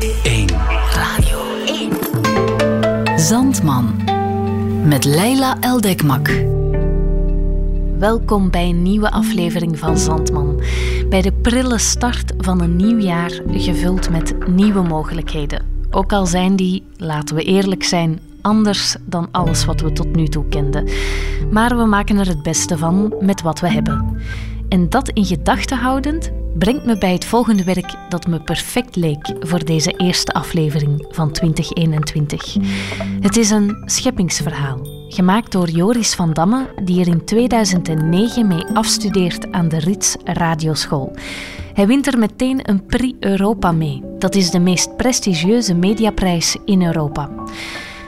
1. Radio 1. Zandman. Met Leila Eldekmak. Welkom bij een nieuwe aflevering van Zandman. Bij de prille start van een nieuw jaar gevuld met nieuwe mogelijkheden. Ook al zijn die, laten we eerlijk zijn, anders dan alles wat we tot nu toe kenden. Maar we maken er het beste van met wat we hebben. En dat in gedachten houdend brengt me bij het volgende werk dat me perfect leek voor deze eerste aflevering van 2021. Het is een scheppingsverhaal, gemaakt door Joris van Damme, die er in 2009 mee afstudeert aan de Rits Radioschool. Hij wint er meteen een Prix Europa mee. Dat is de meest prestigieuze mediaprijs in Europa.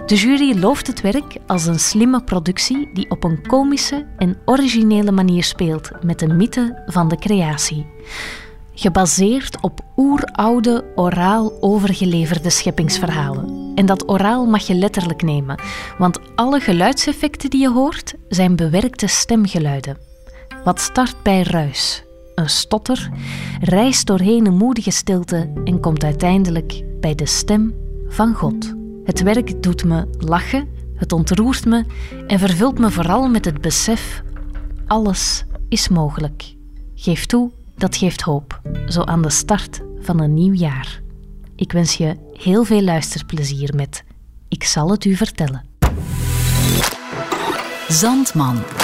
De jury looft het werk als een slimme productie die op een komische en originele manier speelt met de mythe van de creatie. Gebaseerd op oeroude, oraal overgeleverde scheppingsverhalen. En dat oraal mag je letterlijk nemen, want alle geluidseffecten die je hoort zijn bewerkte stemgeluiden. Wat start bij ruis, een stotter, reist doorheen een moedige stilte en komt uiteindelijk bij de stem van God. Het werk doet me lachen, het ontroert me en vervult me vooral met het besef: alles is mogelijk. Geef toe, dat geeft hoop, zo aan de start van een nieuw jaar. Ik wens je heel veel luisterplezier met Ik zal het u vertellen. Zandman.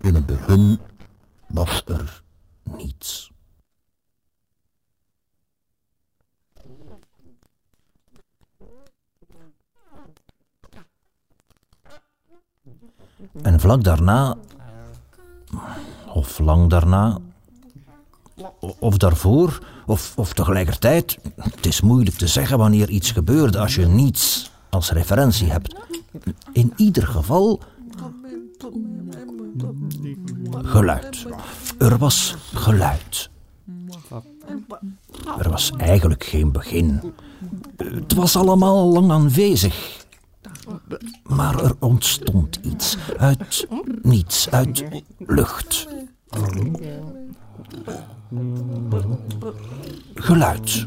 In het begin was er niets. En vlak daarna, of lang daarna, of daarvoor, of, of tegelijkertijd, het is moeilijk te zeggen wanneer iets gebeurde als je niets als referentie hebt. In ieder geval, geluid. Er was geluid. Er was eigenlijk geen begin. Het was allemaal lang aanwezig. Maar er ontstond iets. Uit niets, uit lucht. Geluid.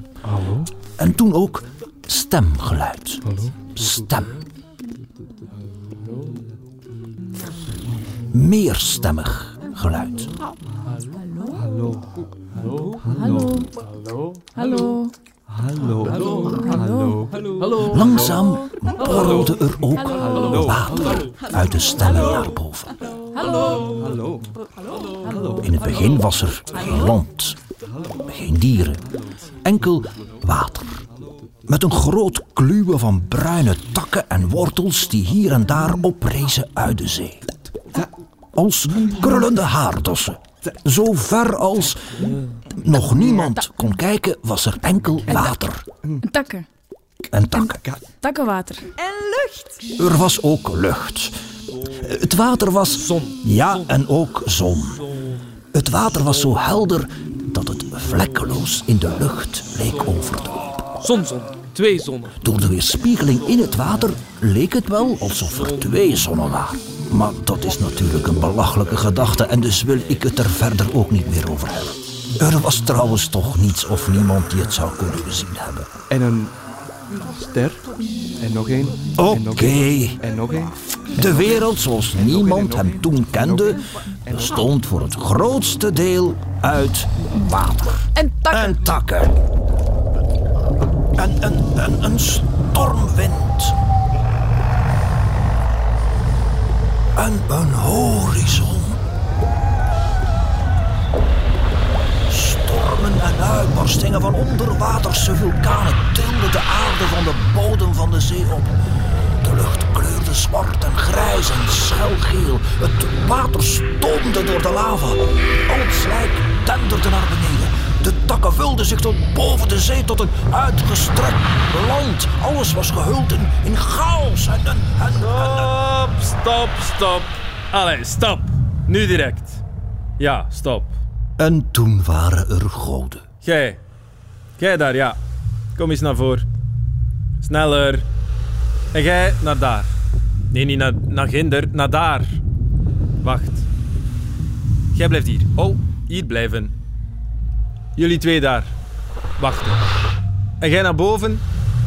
En toen ook stemgeluid. Stem. Meerstemmig geluid. Langzaam borrelde er ook water uit de stemmen naar boven. In het begin was er geen land, geen dieren, enkel water. Met een groot kluwen van bruine takken en wortels die hier en daar oprezen uit de zee. Als krullende haardossen. Zo ver als nog niemand kon kijken, was er enkel water Takken. en takken. Takkenwater. Er was ook lucht. Het water was zon. Ja, en ook zon. Het water was zo helder dat het vlekkeloos in de lucht leek over te lopen. Zon, zon. Twee zonnen. Door de weerspiegeling in het water leek het wel alsof er twee zonnen waren. Maar dat is natuurlijk een belachelijke gedachte en dus wil ik het er verder ook niet meer over hebben. Er was trouwens toch niets of niemand die het zou kunnen gezien hebben. En een ster. En nog één. En nog Oké. één. En nog één. De wereld zoals niemand hem toen kende, bestond voor het grootste deel uit water. En takken. En takken. En een, een, een stormwind. En een horizon. Stormen en uitbarstingen van onderwaterse vulkanen tilden de aarde van de bodem van de zee op. De lucht kleurde zwart en grijs en schelgeel. Het water stoomde door de lava. Al het slijk denderde naar beneden. De takken vulden zich tot boven de zee, tot een uitgestrekt land. Alles was gehuld in, chaos Stop, stop, stop. Allee, stop. Nu direct. Ja, stop. En toen waren er goden. Jij. Jij daar, ja. Kom eens naar voren. Sneller. En jij naar daar. Nee, niet naar, naar ginder, naar daar. Wacht. Jij blijft hier. Oh, hier blijven. Jullie twee daar. Wachten. En jij naar boven.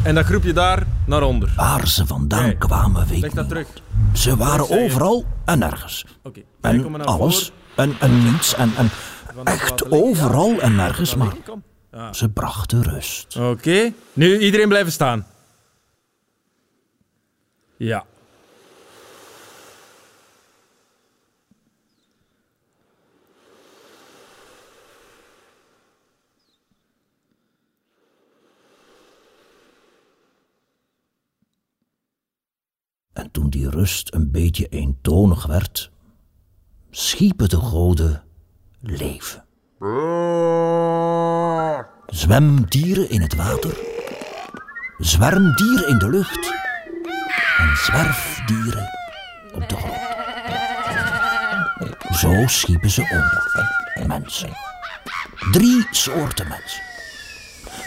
En dat groepje daar naar onder. Waar ze vandaan Hey, kwamen, weet Leg dat ik niet. terug. Ze waren overal en nergens. Oké. En alles en, en niets en, en dat echt overal en nergens, maar ze brachten rust. Oké. Nu iedereen blijven staan. Ja. En toen die rust een beetje eentonig werd, schiepen de goden leven. Zwemdieren in het water, zwermdieren in de lucht en zwerfdieren op de grond. Zo schiepen ze om, mensen. Drie soorten mensen.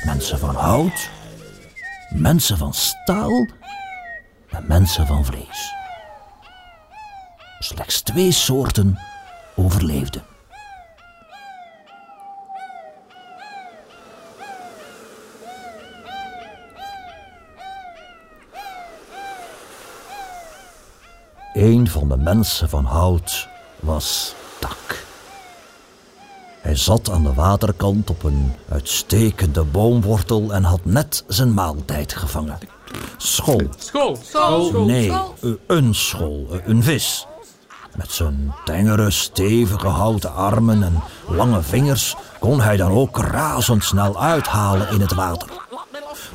Mensen van hout, mensen van staal en mensen van vlees. Slechts twee soorten overleefden. Een van de mensen van hout was Tak. Hij zat aan de waterkant op een uitstekende boomwortel en had net zijn maaltijd gevangen. School. School. School. Nee, een school, een vis. Met zijn tengere, stevige houten armen en lange vingers kon hij dan ook razendsnel uithalen in het water.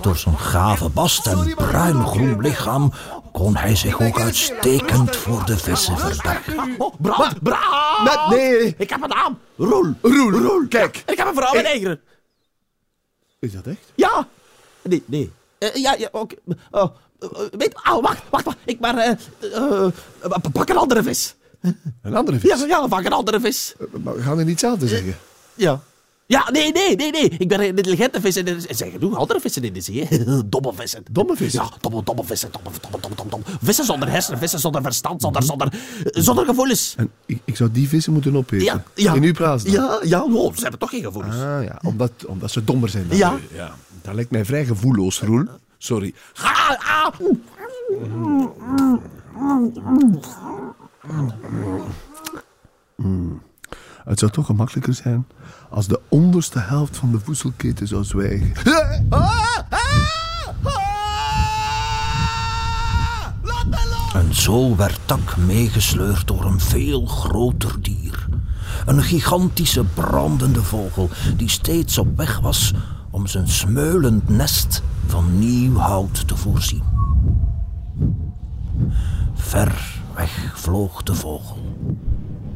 Door zijn gave bast en bruin-groen lichaam kon hij zich ook uitstekend voor de vissen verbergen. Oh, brand, brand! Nee, nee. Ik heb een naam. Roel. Roel, Roel, kijk. Ik heb een vrouw en eigen. Is dat echt? Ja. Nee, nee. Eh, ja, ja, oké. Oh, eh, weet, oh, wacht, wacht, wacht. Ik maar, eh, eh, eh, pak een andere vis. Een andere vis? Ja, ja, pak een andere vis. Maar we gaan er niets aan te zeggen. Ja. Ja, nee, nee, nee, nee. Ik ben een intelligente vis. En er zijn genoeg andere vissen in de zee. hè. Domme vissen. Domme vissen? Ja, domme, domme vissen. Domme, domme, domme, domme, domme. Vissen zonder hersenen, vissen zonder verstand, zonder, zonder, zonder gevoelens. En ik, ik zou die vissen moeten opeten. Ja, ja. In uw dan? Ja, ja, oh, ze hebben toch geen gevoelens. Ah ja, omdat, omdat ze dommer zijn dan Ja. u. ja. Dat lijkt mij vrij gevoelloos, Roel. Sorry. Ah, ah. Het zou toch gemakkelijker zijn als de onderste helft van de voedselketen zou zwijgen. En zo werd Tak meegesleurd door een veel groter dier. Een gigantische brandende vogel die steeds op weg was om zijn smeulend nest van nieuw hout te voorzien. Ver weg vloog de vogel.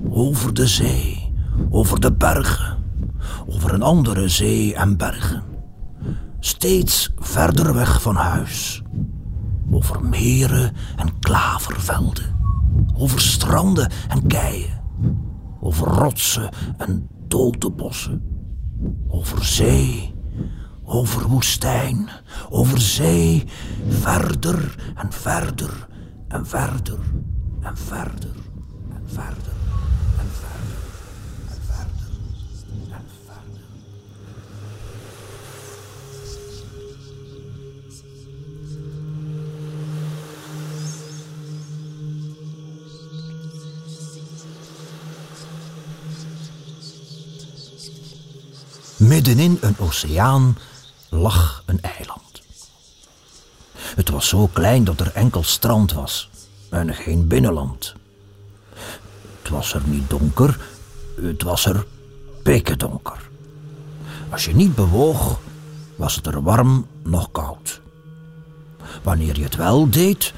Over de zee, over de bergen, over een andere zee en bergen. Steeds verder weg van huis. Over meren en klavervelden, over stranden en keien, over rotsen en dode bossen, over zee, over woestijn, over zee, verder en verder en verder en verder en verder en verder en verder en verder. Middenin een oceaan lag een eiland. Het was zo klein dat er enkel strand was en geen binnenland. Het was er niet donker, het was er pikkendonker. Als je niet bewoog, was het er warm nog koud. Wanneer je het wel deed,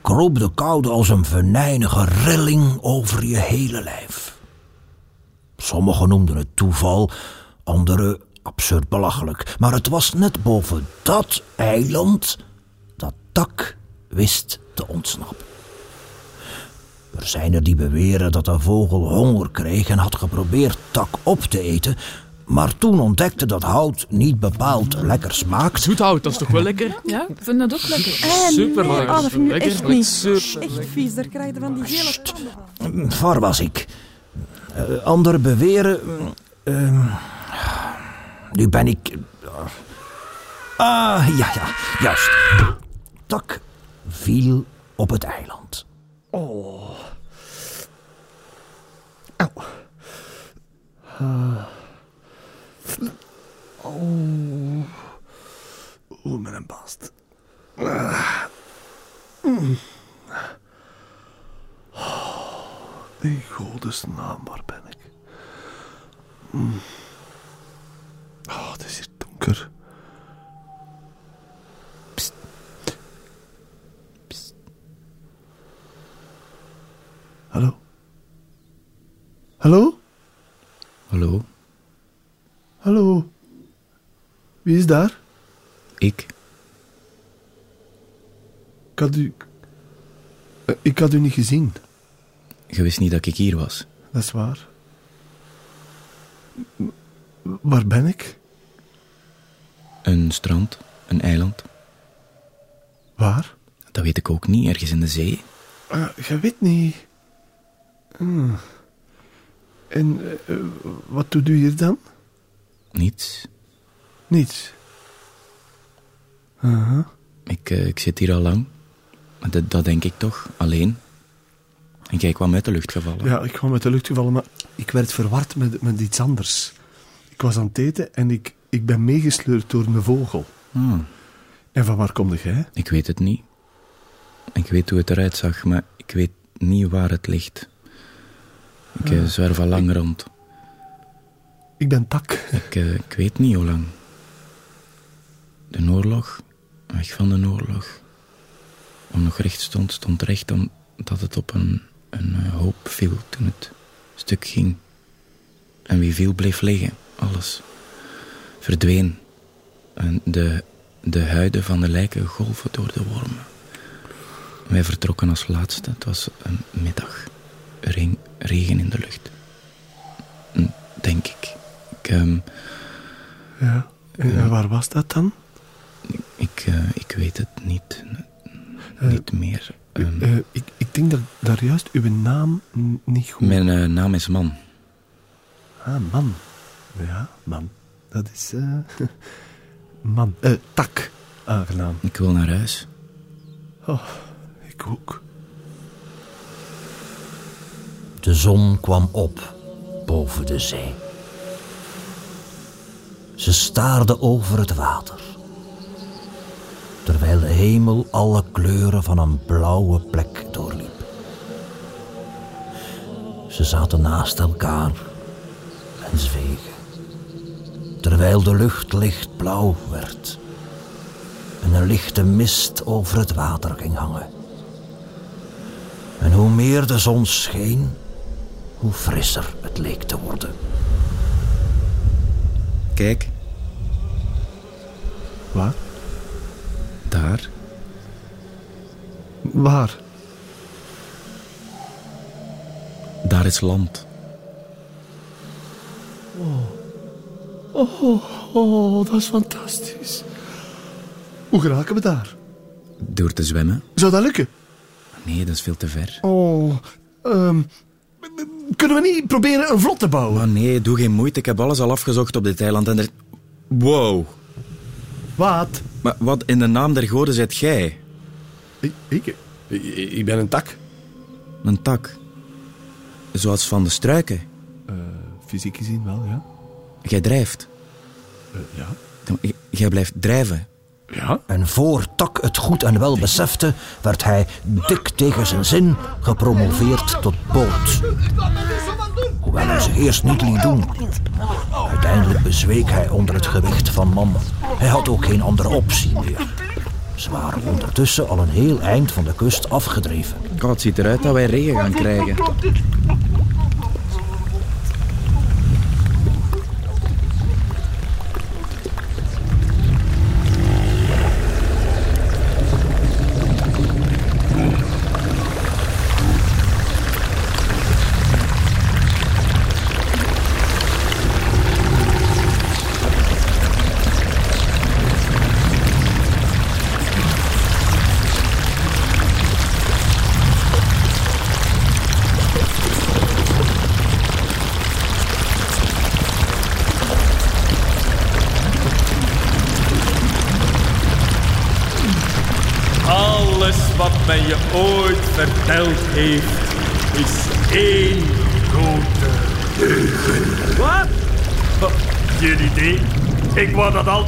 kroop de koude als een venijnige rilling over je hele lijf. Sommigen noemden het toeval, anderen absurd belachelijk. Maar het was net boven dat eiland dat Tak wist te ontsnappen. Er zijn er die beweren dat de vogel honger kreeg en had geprobeerd Tak op te eten, maar toen ontdekte dat hout niet bepaald lekker smaakt. Zoethout, dat is toch wel lekker? Ja, ik vind dat ook lekker. Super nee. lekker. Oh, vind echt lekker, niet. super Echt vies, daar krijg je van die gele tanden van. Waar was ik? Eh, anderen beweren. eh, eh, nu ben ik. ah, ja, ja, juist. Tak viel op het eiland. Oeh, mijn bast. Ah. Mm. Oh, In waar ben ik? Mm. Oh, het is hier donker. Psst. Psst. Hallo? Hallo? Hallo, Hallo? Wie is daar? ik. Ik had u... Ik had u niet gezien. Je wist niet dat ik hier was. Dat is waar. Waar ben ik? Een strand, een eiland. Waar? Dat weet ik ook niet, ergens in de zee. Uh, je weet niet. Hmm. En eh, eh, wat doet u hier dan? Niets. Niets. Aha. Ik, eh, ik zit hier al lang. Maar Dat, dat denk ik toch, alleen. En jij kwam uit de lucht gevallen. Ja, ik kwam uit de lucht gevallen, maar ik werd verward met, met iets anders. Ik was aan het eten en ik, ik ben meegesleurd door een vogel. Ah, En van waar kom jij? ik weet het niet. Ik weet hoe het eruit zag, maar ik weet niet waar het ligt. Ik eh, zwerf al lang rond. Ik ben Tak. Ik, eh, ik weet niet hoe lang. De oorlog, weg van de oorlog. Om nog recht stond, stond recht omdat het op een, een eh, hoop viel toen het stuk ging. En wie viel bleef liggen, alles. Verdween. En de, de huiden van de lijken golven door de wormen. Wij vertrokken als laatste. Het was een middag. Regen, regen in de lucht. Denk ik. Ik, ehm, Ja. En, waar was dat dan? ik, eh, ik weet het niet. Eh, niet meer. Ehm, Eh, ik, ik denk dat daar juist uw naam niet goed... mijn naam is Man. Ah, man. Ja, man. Dat is... eh man. Eh, tak. Aangenaam. Ik wil naar huis. Oh, ik ook. De zon kwam op boven de zee. Ze staarde over het water. Terwijl de hemel alle kleuren van een blauwe plek doorliep. Ze zaten naast elkaar en zwegen. Terwijl de lucht lichtblauw werd en een lichte mist over het water ging hangen. En hoe meer de zon scheen, hoe frisser het leek te worden. Kijk, Waar? daar. Waar? Daar is land. Oh, oh, dat is fantastisch. Hoe geraken we daar? Door te zwemmen? Zou dat lukken? Nee, dat is veel te ver. Oh, ehm, kunnen we niet proberen een vlot te bouwen? Maar nee, doe geen moeite. Ik heb alles al afgezocht op dit eiland en er... Wow. Wat? Maar wat in de naam der goden zijt jij? Ik, ik, ik, ik ben een tak. Een tak. Zoals van de struiken. fysiek gezien wel, ja. Jij drijft. ja. Dan- j- Jij blijft drijven. Ja? En voor Tak het goed en wel besefte, werd hij dik tegen zijn zin gepromoveerd tot boot. Hoewel hij zich eerst niet liet doen. Uiteindelijk bezweek hij onder het gewicht van Mam. Hij had ook geen andere optie meer. Ze waren ondertussen al een heel eind van de kust afgedreven. Oh, het ziet eruit dat wij regen gaan krijgen.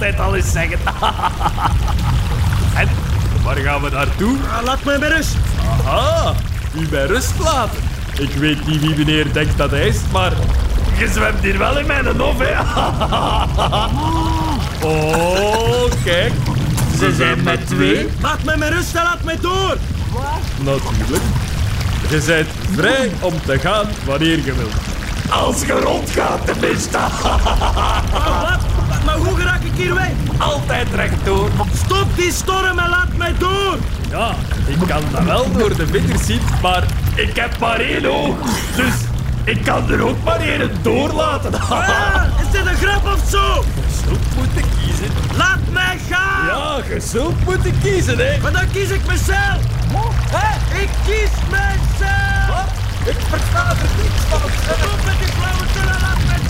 Altijd al eens zeggen. en, waar gaan we naartoe? laat mij bij rust. Aha, u bij rust laten. Ik weet niet wie meneer denkt dat hij is, maar je zwemt hier wel in mijn hof, hè? oh, kijk. Ze zijn met twee. Laat mij met rust en laat mij door. Natuurlijk. Je bent vrij om te gaan wanneer je wilt. Als je rondgaat, tenminste. Wat? Maar hoe raak ik hier weg? Altijd rechtdoor. Stop die storm en laat mij door. Ja, ik kan dat wel door de vingers zien, maar ik heb maar één oog. Dus ik kan er ook maar één doorlaten. Ah, is dit een grap of zo? Zult moeten kiezen. Laat mij gaan. Ja, je zult moeten kiezen, hè. Maar dan kies ik mezelf. Hè? Ik kies mezelf. Wat? Ik versta er niets van. Stop met die flauwekul en laat mij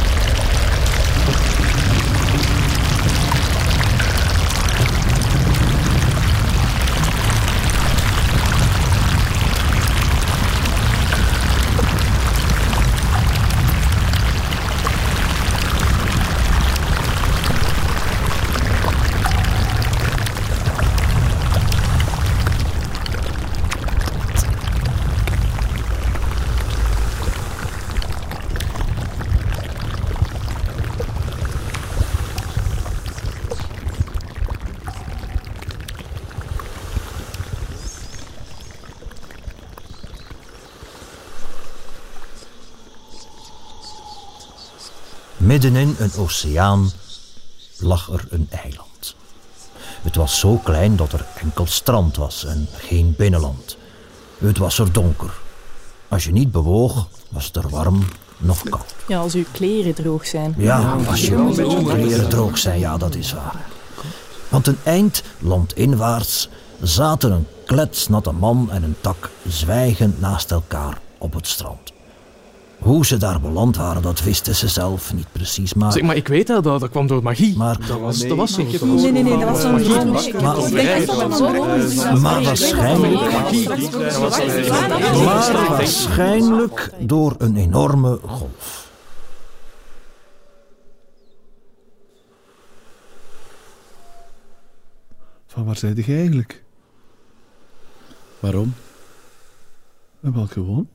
Middenin een oceaan lag er een eiland. Het was zo klein dat er enkel strand was en geen binnenland. Het was er donker. Als je niet bewoog, was het er warm nog koud. Ja, als uw kleren droog zijn. Ja, als je kleren droog zijn, ja, dat is waar. Want een eind landinwaarts zaten een kletsnatte man en een tak zwijgend naast elkaar op het strand. Hoe ze daar beland waren, dat wisten ze zelf niet precies, maar... Zeg, maar ik weet dat, dat, dat kwam door magie. Maar, Dat was, dat was zo. Nee, nee, nee, dat was een droom. Maar- waarschijnlijk, maar waarschijnlijk door een enorme golf. Van waar zijde je eigenlijk? Waarom? En wel gewoon.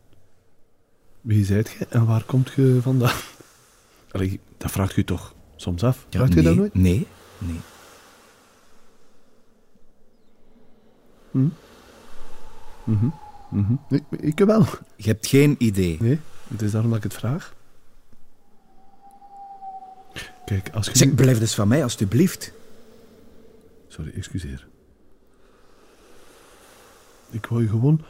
Wie zijt je en waar komt je vandaan? Allee, dat vraagt je toch soms af? Ja, vraagt je nee, dat nooit? Nee, nee. Mhm. Nee, ik wel. Je hebt geen idee. Nee, het is daarom dat ik het vraag. Kijk, als je... Zeg, blijf dus van mij, alstublieft. Sorry, excuseer. Ik wou je gewoon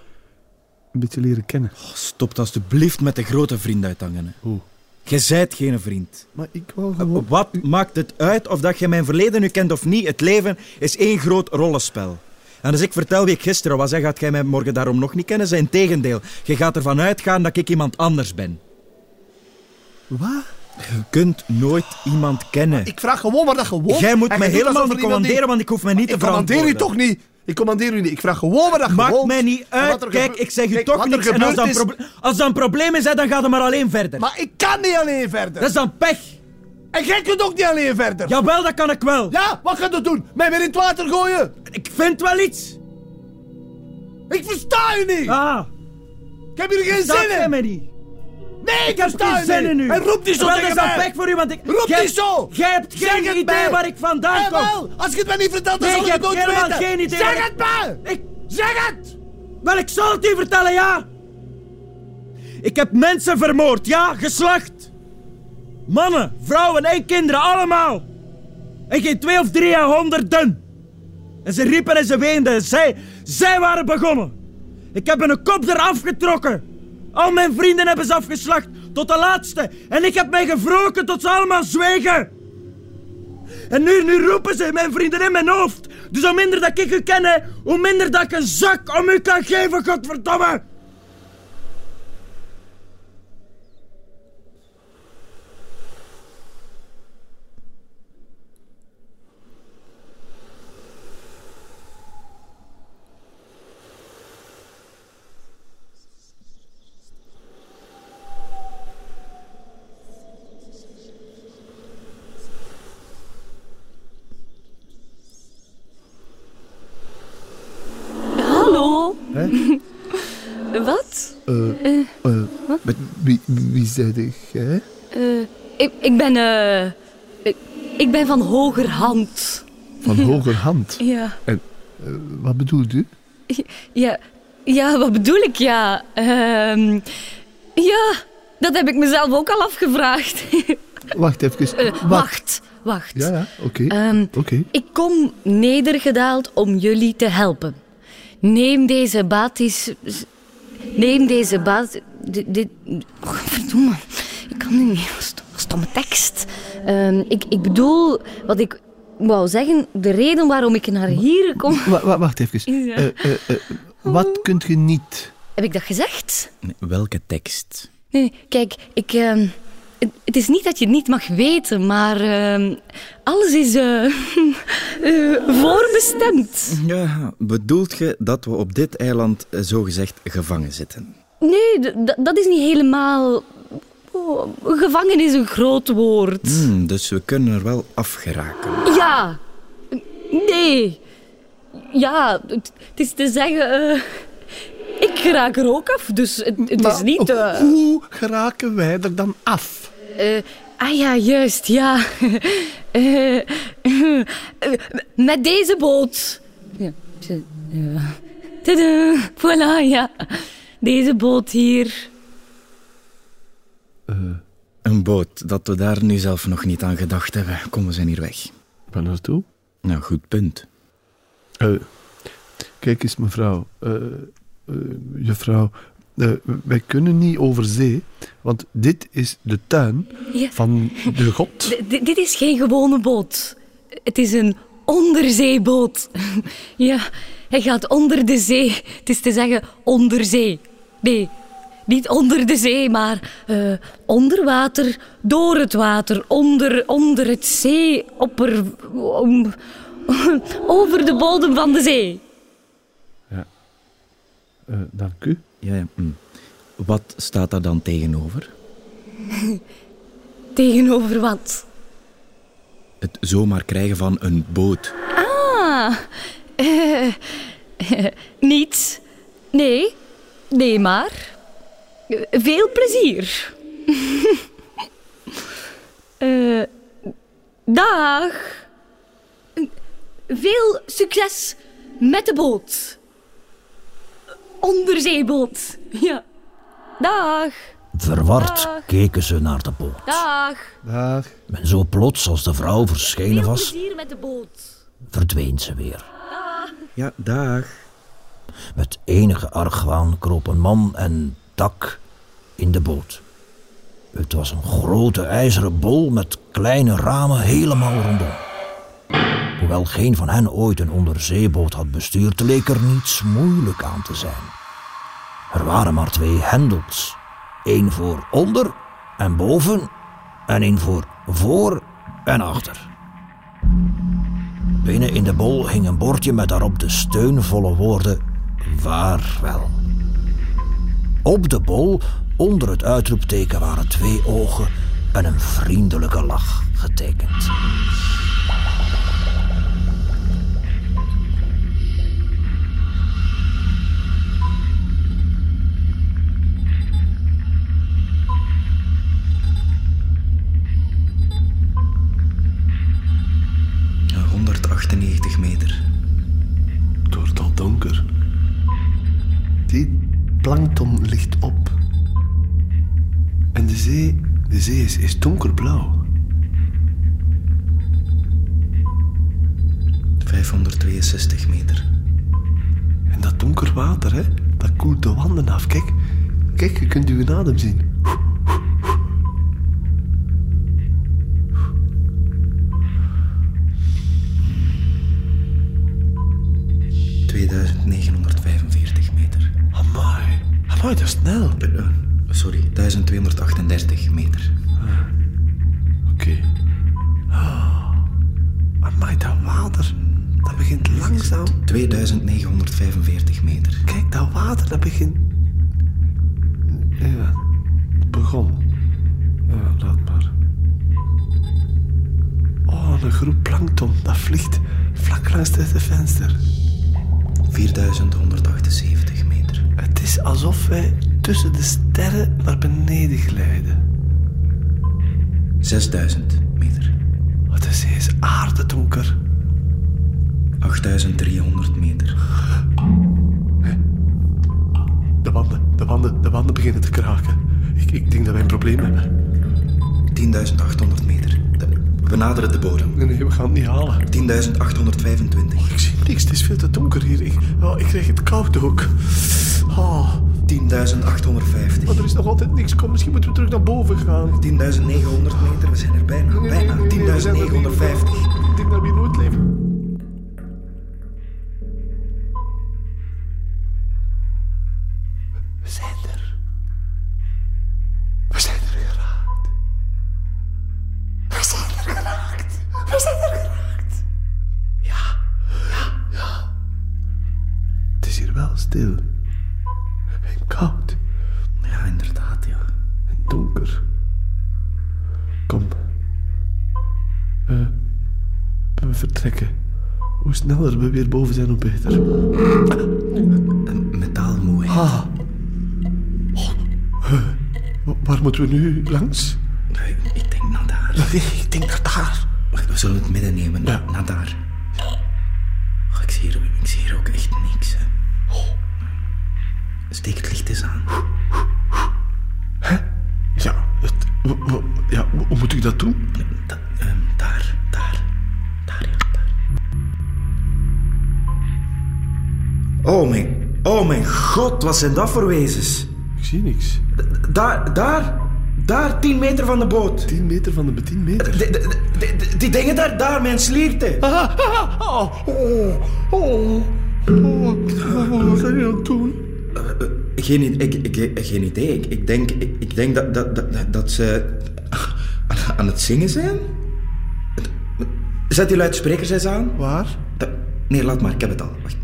een beetje leren kennen. Oh, Stop alstublieft met de grote vriend uithangen. hè. Hoe? Je zijt geen vriend. Maar ik wou gewoon... Wat maakt het uit of dat je mijn verleden nu kent of niet? Het leven is één groot rollenspel. En als ik vertel wie ik gisteren was, dan gaat jij mij morgen daarom nog niet kennen. Zijn tegendeel. Je gaat ervan uitgaan dat ik iemand anders ben. Wat? Je kunt nooit iemand kennen. Ik vraag gewoon waar dat gewoon. Jij moet En mij helemaal niet er die- commanderen, want ik hoef mij niet te Ik commandeer verantwoorden. je toch niet? Ik commandeer u niet. Ik vraag gewoon wat dat Maakt mij niet uit. Kijk, ik zeg u Kijk, toch niks. En als dat, een is- als dat een probleem is, dan gaat het maar alleen verder. Maar ik kan niet alleen verder. Dat is dan pech. En jij kunt ook niet alleen verder. Jawel, dat kan ik wel. Ja, wat gaat je doen? Mij weer in het water gooien? Ik vind wel iets. Ik versta u niet. Ah, Ik heb hier geen zin in. niet. Nee, ik heb geen zin in u. En roep niet zo tegen dat is pech voor u, want ik... Roep niet zo. Jij hebt Zeg geen idee mij. waar ik vandaan kom. wel, als je het mij niet vertelt, dan Nee, zal ik het nooit helemaal geen idee Zeg het mij. Ik, Zeg het. wel, ik zal het u vertellen, ja. Ik heb mensen vermoord, ja, geslacht. Mannen, vrouwen en kinderen, allemaal. En geen twee of drie en honderden. En ze riepen en ze weenden. Zij, zij waren begonnen. Ik heb hun kop eraf getrokken. Al mijn vrienden hebben ze afgeslacht, tot de laatste. En ik heb mij gewroken tot ze allemaal zwegen. En nu, nu roepen ze mijn vrienden in mijn hoofd. Dus hoe minder dat ik u ken, hoe minder dat ik een zak om u kan geven, godverdomme. Hallo? Hè? Eh, eh, wie, wie zei jij? Eh, ik, ik ben, eh... ik, ik ben van hogerhand. Van hogerhand. Ja. En wat bedoelt u? Ja, ja wat bedoel ik? Ja, ehm, ja, dat heb ik mezelf ook al afgevraagd. Wacht even. Wacht, wacht. Ja, ja, oké. Ehm, Oké. ik kom nedergedaald om jullie te helpen. Neem deze batis... Neem deze batis... Dit... dit oh, verdomme. Ik kan nu niet. St- Stomme tekst. Ehm, ik, ik bedoel, wat ik wou zeggen, de reden waarom ik naar hier kom... Wa- wa- wacht even. Ja. Eh, eh, eh, wat kunt je niet? Heb ik dat gezegd? Nee, welke tekst? Nee, kijk, ik... het, is niet dat je het niet mag weten, maar ehm, alles is eh, eh, voorbestemd. Ja, bedoelt je dat we op dit eiland eh, zogezegd gevangen zitten? Nee, dat is niet helemaal... Oh, gevangen is een groot woord. Hmm, dus we kunnen er wel afgeraken. Ja. Nee. Ja, het is te zeggen... eh, ik raak er ook af, dus het, het is niet... eh, Hoe geraken wij er dan af? eh, ah ja, juist, ja. Eh, eh, met deze boot. Ja. t- ja. Tada, voilà, ja. Deze boot hier. Een boot, dat we daar nu zelf nog niet aan gedacht hebben. Kom, we zijn hier weg. Waar naartoe? Nou, goed punt. Eh, kijk eens, mevrouw. Eh, juffrouw, eh, wij kunnen niet over zee, want dit is de tuin Ja. van de god. D- dit is geen gewone boot. Het is een onderzeeboot. ja, hij gaat onder de zee. Het is te zeggen onder zee. Nee, niet onder de zee, maar eh, onder water, door het water, onder, onder het zeeopper... om- over de bodem van de zee. Eh, dank u. Ja, ja. hm. Wat staat daar dan tegenover? Tegenover wat? Het zomaar krijgen van een boot. Ah, eh, eh, niets. Nee, nee maar. Veel plezier. Eh, dag. Veel succes met de boot. Onderzeeboot. Ja. Dag. Verward Dag. keken ze naar de boot. Dag. Dag. En zo plots als de vrouw verschenen Veel was, plezier met de boot. verdween ze weer. Ja, dag. Met enige argwaan kropen man en dak in de boot. Het was een grote ijzeren bol met kleine ramen helemaal rondom. Hoewel geen van hen ooit een onderzeeboot had bestuurd, leek er niets moeilijk aan te zijn. Er waren maar twee hendels. één voor onder en boven en één voor voor en achter. Binnen in de bol hing een bordje met daarop de steunvolle woorden vaarwel. Op de bol, onder het uitroepteken, waren twee ogen en een vriendelijke lach getekend. Plankton ligt op. En de zee, de zee is, donkerblauw. 562 meter. En dat donker water, hè, dat koelt de wanden af. Kijk, kijk, je kunt uw adem zien. 2945 meter. Kijk, dat water, dat begint... Ja, het begon. Ja, laat maar. Oh, een groep plankton, dat vliegt vlak langs het venster. 4178 meter. Het is alsof wij tussen de sterren naar beneden glijden. 6000 meter. Oh, de zee is aardedonker. 8300 meter. De wanden, de wanden, de wanden beginnen te kraken. Ik, ik denk dat wij een probleem hebben. 10.800 meter. We naderen de bodem. Nee, nee, we gaan het niet halen. 10.825. Ik zie niks, het is veel te donker hier. Ik, oh, ik krijg het koud ook. Oh, 10.850. maar er is nog altijd niks. Kom, misschien moeten we terug naar boven gaan. 10.900 meter. We zijn er bijna. Nee, Bijna. nee, nee, nee, we zijn er niet. 10.950. Ik denk dat we hier nooit leven. Vertrekken. Hoe sneller we weer boven zijn, hoe beter. Een metaalmoeheid. Ah. Oh, wa- waar moeten we nu langs? Ik, ik denk naar daar. Nee, ik denk naar daar. We zullen het midden nemen. Ja. Naar daar. Oh, ik, zie hier, ik zie hier ook echt niks. Hè. Steek het licht eens aan. Ja, het, ja, hoe moet ik dat doen? Oh mijn, oh mijn god, wat zijn dat voor wezens? Ik zie niks. Daar, daar, daar, 10 meter van de boot. 10 meter van de 10 meter. Die, die, die- die- die dingen daar, daar, mijn slierte. Ah, ah, ah, oh, oh, oh, wat ga je aan doen? Geen, i- ik, ik, geen idee. Ik, ik denk, ik, ik denk dat, dat, dat, dat ze aan het zingen zijn. Zet die luidsprekers eens aan. Waar? Nee, laat maar, ik heb het al. Wacht.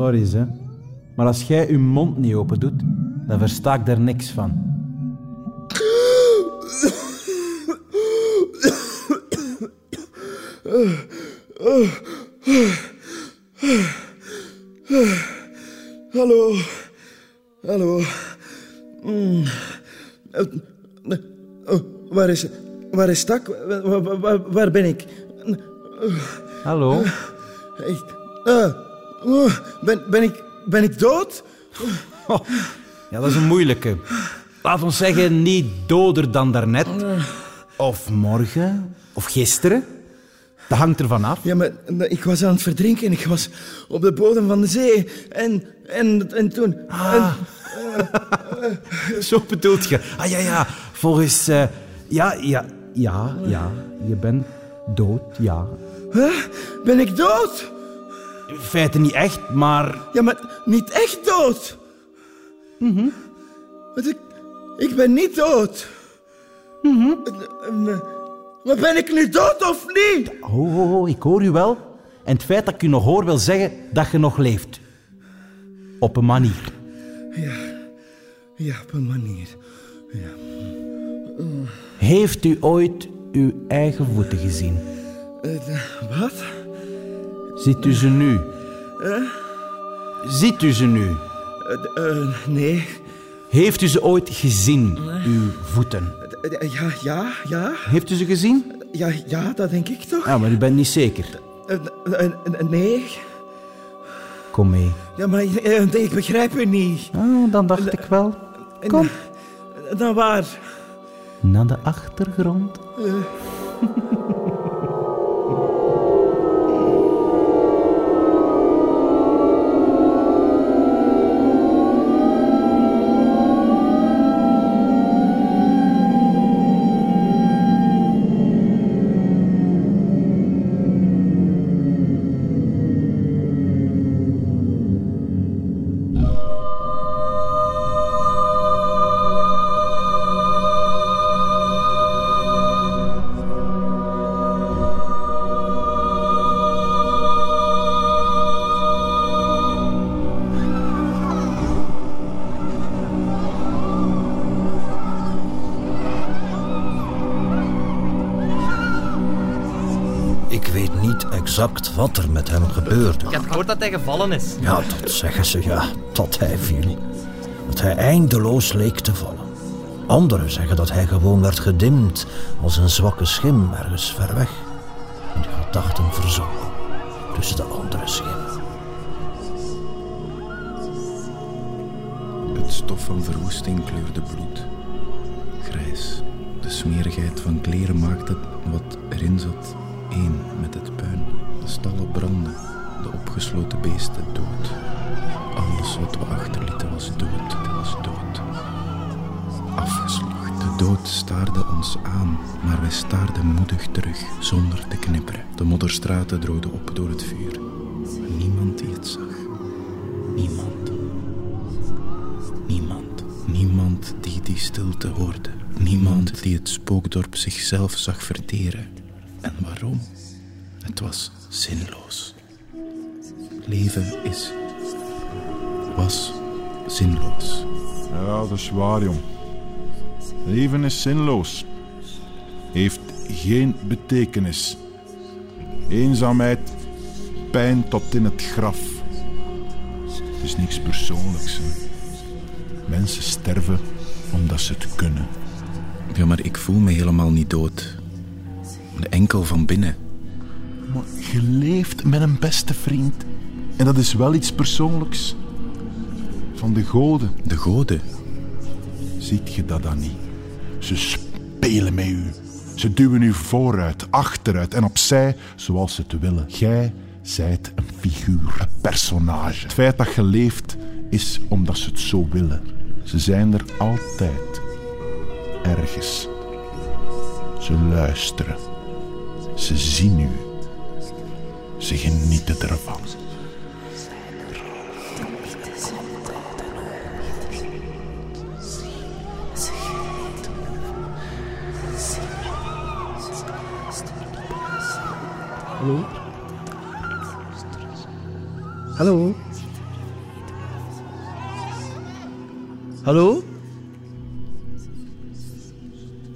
Sorry. Maar als jij uw mond niet open doet, dan versta ik daar niks van. Hallo. Hallo. Mm. Eh, oh, waar is... Waar is Tak? Waar, ben ik? Hallo. Ik ben, ben, ik, ben ik dood? Ja, dat is een moeilijke. Laat ons zeggen, niet doder dan daarnet. Of morgen. Of gisteren. Dat hangt ervan af. Ja, maar ik was aan het verdrinken. Ik was op de bodem van de zee. En, en, en toen... en- Zo bedoelt je. Ah ja, ja. Volgens. eh, ja, ja, ja, ja. Je bent dood, ja. Huh? Ben ik dood? In feite niet echt, maar. Ja, maar niet echt dood. Want ik, ik ben niet dood. Eh, eh, Maar ben ik nu dood of niet? Oh, oh, oh, ik hoor u wel. En het feit dat ik u nog hoor wil zeggen dat je nog leeft. Op een manier. Ja, op een manier. Heeft u ooit uw eigen voeten gezien? Eh, wat? Ziet u ze nu? Ziet u ze nu? Eh, eh, nee. Heeft u ze ooit gezien, uw voeten? Eh, eh, Ja, ja, ja. Heeft u ze gezien? Ja, ja, dat denk ik toch? Ah, maar u bent niet zeker. Eh, eh, eh, nee. Kom mee. Ja, maar eh, ik begrijp u niet. Ah, dan dacht ik wel. Kom. Eh, Dan waar? Naar de achtergrond. exact wat er met hem gebeurde. Ik heb gehoord dat hij gevallen is. Ja, dat zeggen ze, ja. Dat hij viel. Dat hij eindeloos leek te vallen. Anderen zeggen dat hij gewoon werd gedimd als een zwakke schim ergens ver weg. En de gedachten verzonken tussen de andere schim. Het stof van verwoesting kleurde bloed. Grijs. De smerigheid van kleren maakte wat erin zat één met het puin. Stallen brandden, de opgesloten beesten dood. Alles wat we achterlieten was dood, het was dood. Afgeslacht. De dood staarde ons aan, maar wij staarden moedig terug, zonder te knipperen. De modderstraten droogden op door het vuur. Niemand die het zag. Niemand. Niemand. Niemand die die stilte hoorde. Niemand die het spookdorp zichzelf zag verteren. En waarom? Het was zinloos. Leven is. was zinloos. Ja, dat is waar, jong. Leven is zinloos. Heeft geen betekenis. Eenzaamheid, pijn tot in het graf. Het is niks persoonlijks. Hè. Mensen sterven omdat ze het kunnen. Ja, maar ik voel me helemaal niet dood. Enkel van binnen. Maar je leeft met een beste vriend. En dat is wel iets persoonlijks. Van de goden. De goden. Ziet je dat dan niet? Ze spelen met u. Ze duwen u vooruit, achteruit en opzij zoals ze het willen. Jij zijt een figuur, een personage. Het feit dat je leeft is omdat ze het zo willen. Ze zijn er altijd. Ergens. Ze luisteren. Ze zien u. Ze genieten ervan. Hallo? Hallo? Hallo?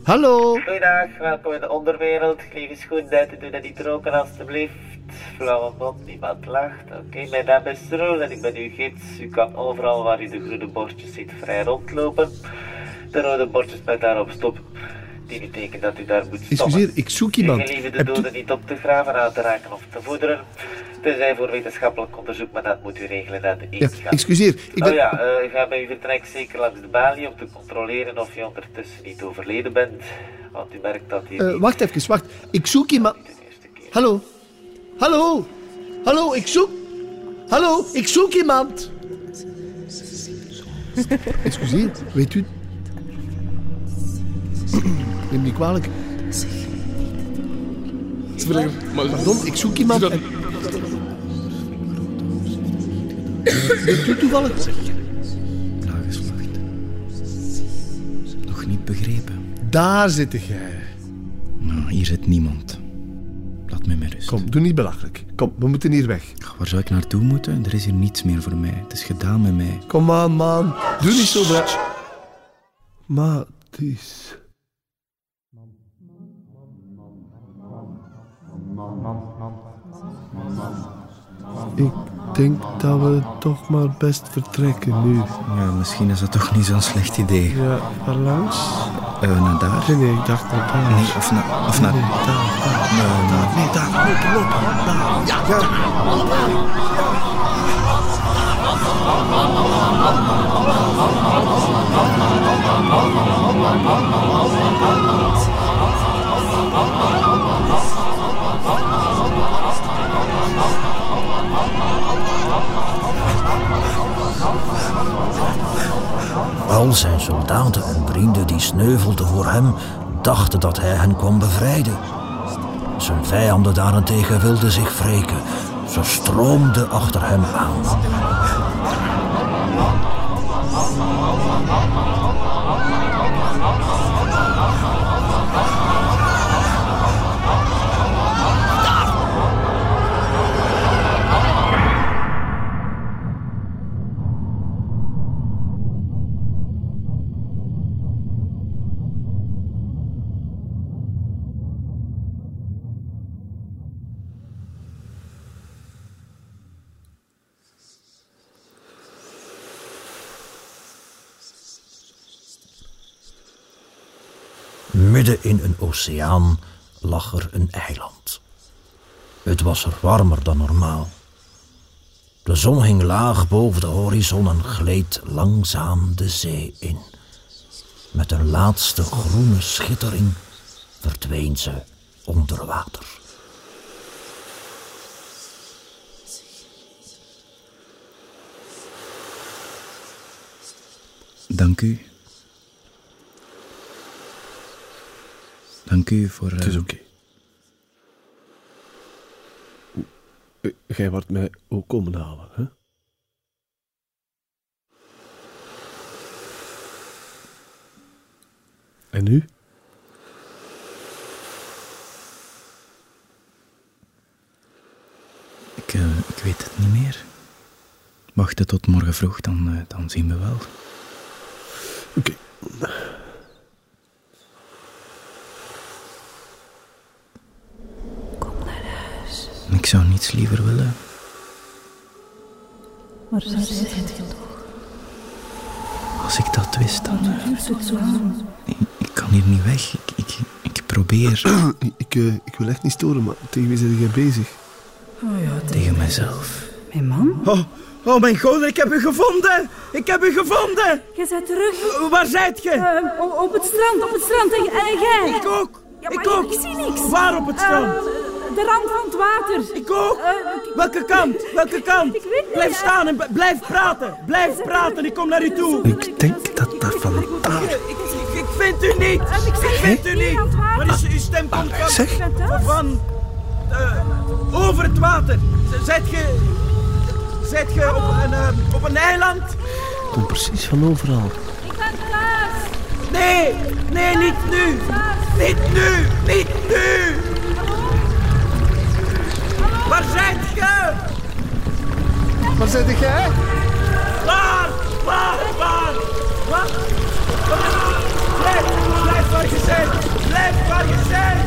Hallo. Goeiedag, welkom in de onderwereld. Geef eens goed uit, doe dat niet roken alstublieft. Flauwe mond, niemand lacht. Oké, mijn naam is Roel en ik ben uw gids. U kan overal waar u de groene bordjes ziet vrij rondlopen. De rode bordjes met daarop stop, die betekenen dat u daar moet stoppen. Excuseer, ik zoek iemand. Gelieve de doden niet op te graven, aan te raken of te voederen. Tenzij voor wetenschappelijk onderzoek, maar dat moet u regelen aan de Ja, ingang. excuseer, ik Oh ben... ja, eh, ga bij uw vertrek zeker langs de balie om te controleren of je ondertussen niet overleden bent. Want u merkt dat hier Eh, wacht even, wacht. Ik zoek iemand... Hallo? Hallo? Hallo, ik zoek... Hallo, ik zoek iemand. Excuseer, weet u... Neem niet kwalijk. Pardon, ik zoek iemand en... Bent u toevallig? Nog niet begrepen. Daar zit jij. Nou, hier zit niemand. Laat mij met rust. Kom, doe niet belachelijk. Kom, we moeten hier weg. Ach, Waar zou ik naartoe moeten? Er is hier niets meer voor mij. Het is gedaan met mij. Kom aan, man. Doe niet zo bra... Mathies. Ik denk dat we toch maar best vertrekken nu. Ja, misschien is dat toch niet zo'n slecht idee. Ja, waar langs? Eh, naar daar? Nee, nee, ik dacht naar daar. Nee, of naar... Of naar... Nee, daar, daar. Eh, naar- Nee, daar. Lopen, lopen. Daar. Ja, ja. Al zijn soldaten en vrienden die sneuvelden voor hem, dachten dat hij hen kwam bevrijden. Zijn vijanden daarentegen wilden zich wreken. Ze stroomden achter hem aan. Midden in een oceaan lag er een eiland. Het was er warmer dan normaal. De zon hing laag boven de horizon en gleed langzaam de zee in. Met een laatste groene schittering verdween ze onder water. Dank u. Dank u voor... Het is eh, oké. Eh, Jij wordt mij ook komen halen, hè? En nu? ik, eh, ik weet het niet meer. Wachten tot morgen vroeg, dan, dan zien we wel. Oké. Ik zou niets liever willen. Maar zij zit toch? Als ik dat wist, dan... Ik, ik kan hier niet weg. Ik, ik, ik probeer Ik, eh, ik wil echt niet storen, maar tegen wie ben jij bezig? tegen mezelf. Mijn man? Oh, oh mijn god, ik heb u gevonden! Ik heb u gevonden! Je bent terug Uh, Waar zijt je? eh, op het strand, op het strand. En, jij? Ik ook! Ja, ik ook! ik zie niks. Waar op het strand? Eh, de rand van het water. ik ook! Eh, ik- Welke kant? Welke kant? Ik weet niet, Blijf eh. staan en blijf praten! Blijf praten, ik kom naar u toe! Ik denk dat dat van daar... Ik, ik, ik vind u niet! Eh, ik Ik vind u niet! Maar is, uw stem komt van... zeg. van... eh, over het water! Z- Zijt ge... Zijt ge op een, eh, op een eiland? Komt precies van overal. Ik ben thuis. Nee! Nee, niet nu! Niet nu! Niet nu! Waar zijt ge? Waar zit jij? Waar? Waar? Waar? Wat? Blijf, blijf waar je bent! Blijf waar je bent!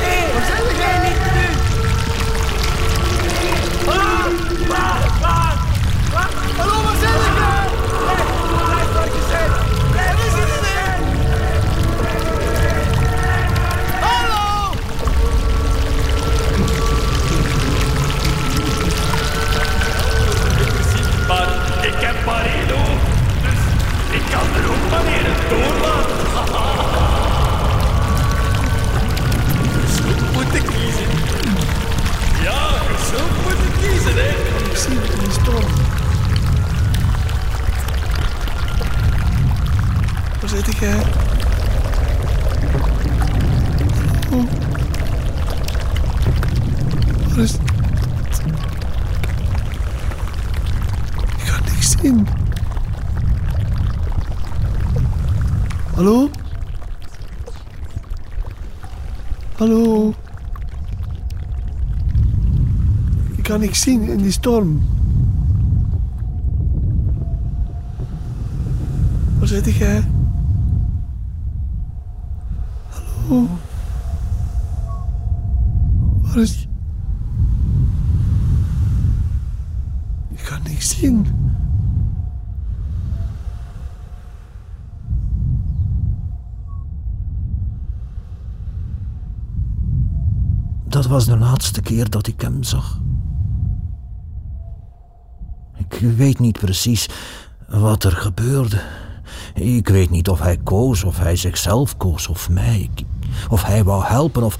Nee, waar zijn jij niet nu? Ah, waar, waar? Waar? Hallo, waar zijn Ik zien in die storm. Waar zit jij? Hallo? Waar is... Ik kan niks zien. Dat was de laatste keer dat ik hem zag. Ik weet niet precies wat er gebeurde. Ik weet niet of hij koos, of hij zichzelf koos, of mij. Of hij wou helpen, of.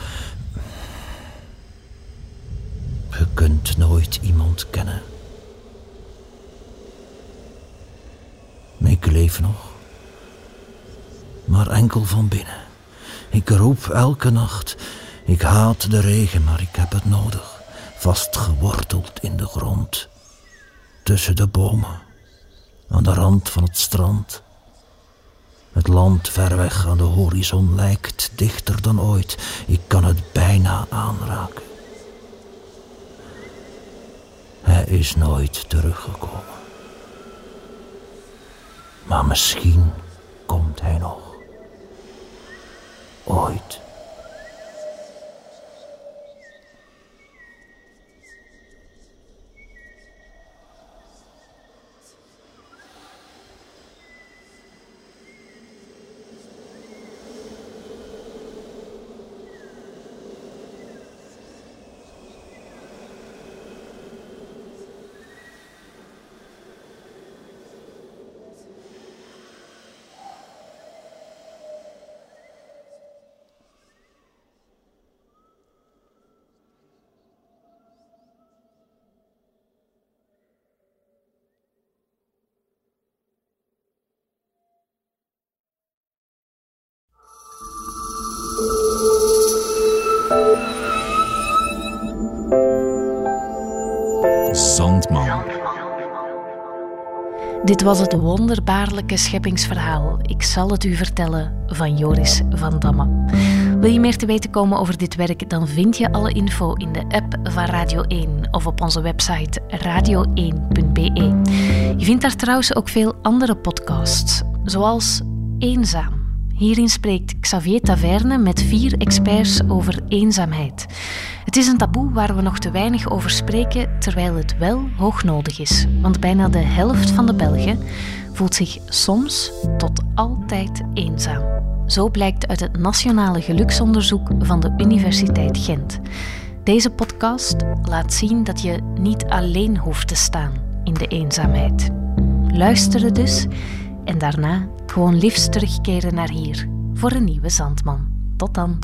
Je kunt nooit iemand kennen. Ik leef nog. Maar enkel van binnen. Ik roep elke nacht. Ik haat de regen, maar ik heb het nodig. Vastgeworteld in de grond. Tussen de bomen. Aan de rand van het strand. Het land ver weg aan de horizon lijkt dichter dan ooit. Ik kan het bijna aanraken. Hij is nooit teruggekomen. Maar misschien komt hij nog. Ooit. Dit was het wonderbaarlijke scheppingsverhaal. Ik zal het u vertellen van Joris van Damme. Wil je meer te weten komen over dit werk, dan vind je alle info in de app van Radio 1 of op onze website radio1.be. Je vindt daar trouwens ook veel andere podcasts, zoals Eenzaam. Hierin spreekt Xavier Taverne met vier experts over eenzaamheid. Het is een taboe waar we nog te weinig over spreken, terwijl het wel hoog nodig is. Want bijna de helft van de Belgen voelt zich soms tot altijd eenzaam. Zo blijkt uit het nationale geluksonderzoek van de Universiteit Gent. Deze podcast laat zien dat je niet alleen hoeft te staan in de eenzaamheid. Luisteren dus en daarna gewoon liefst terugkeren naar hier voor een nieuwe Zandman. Tot dan.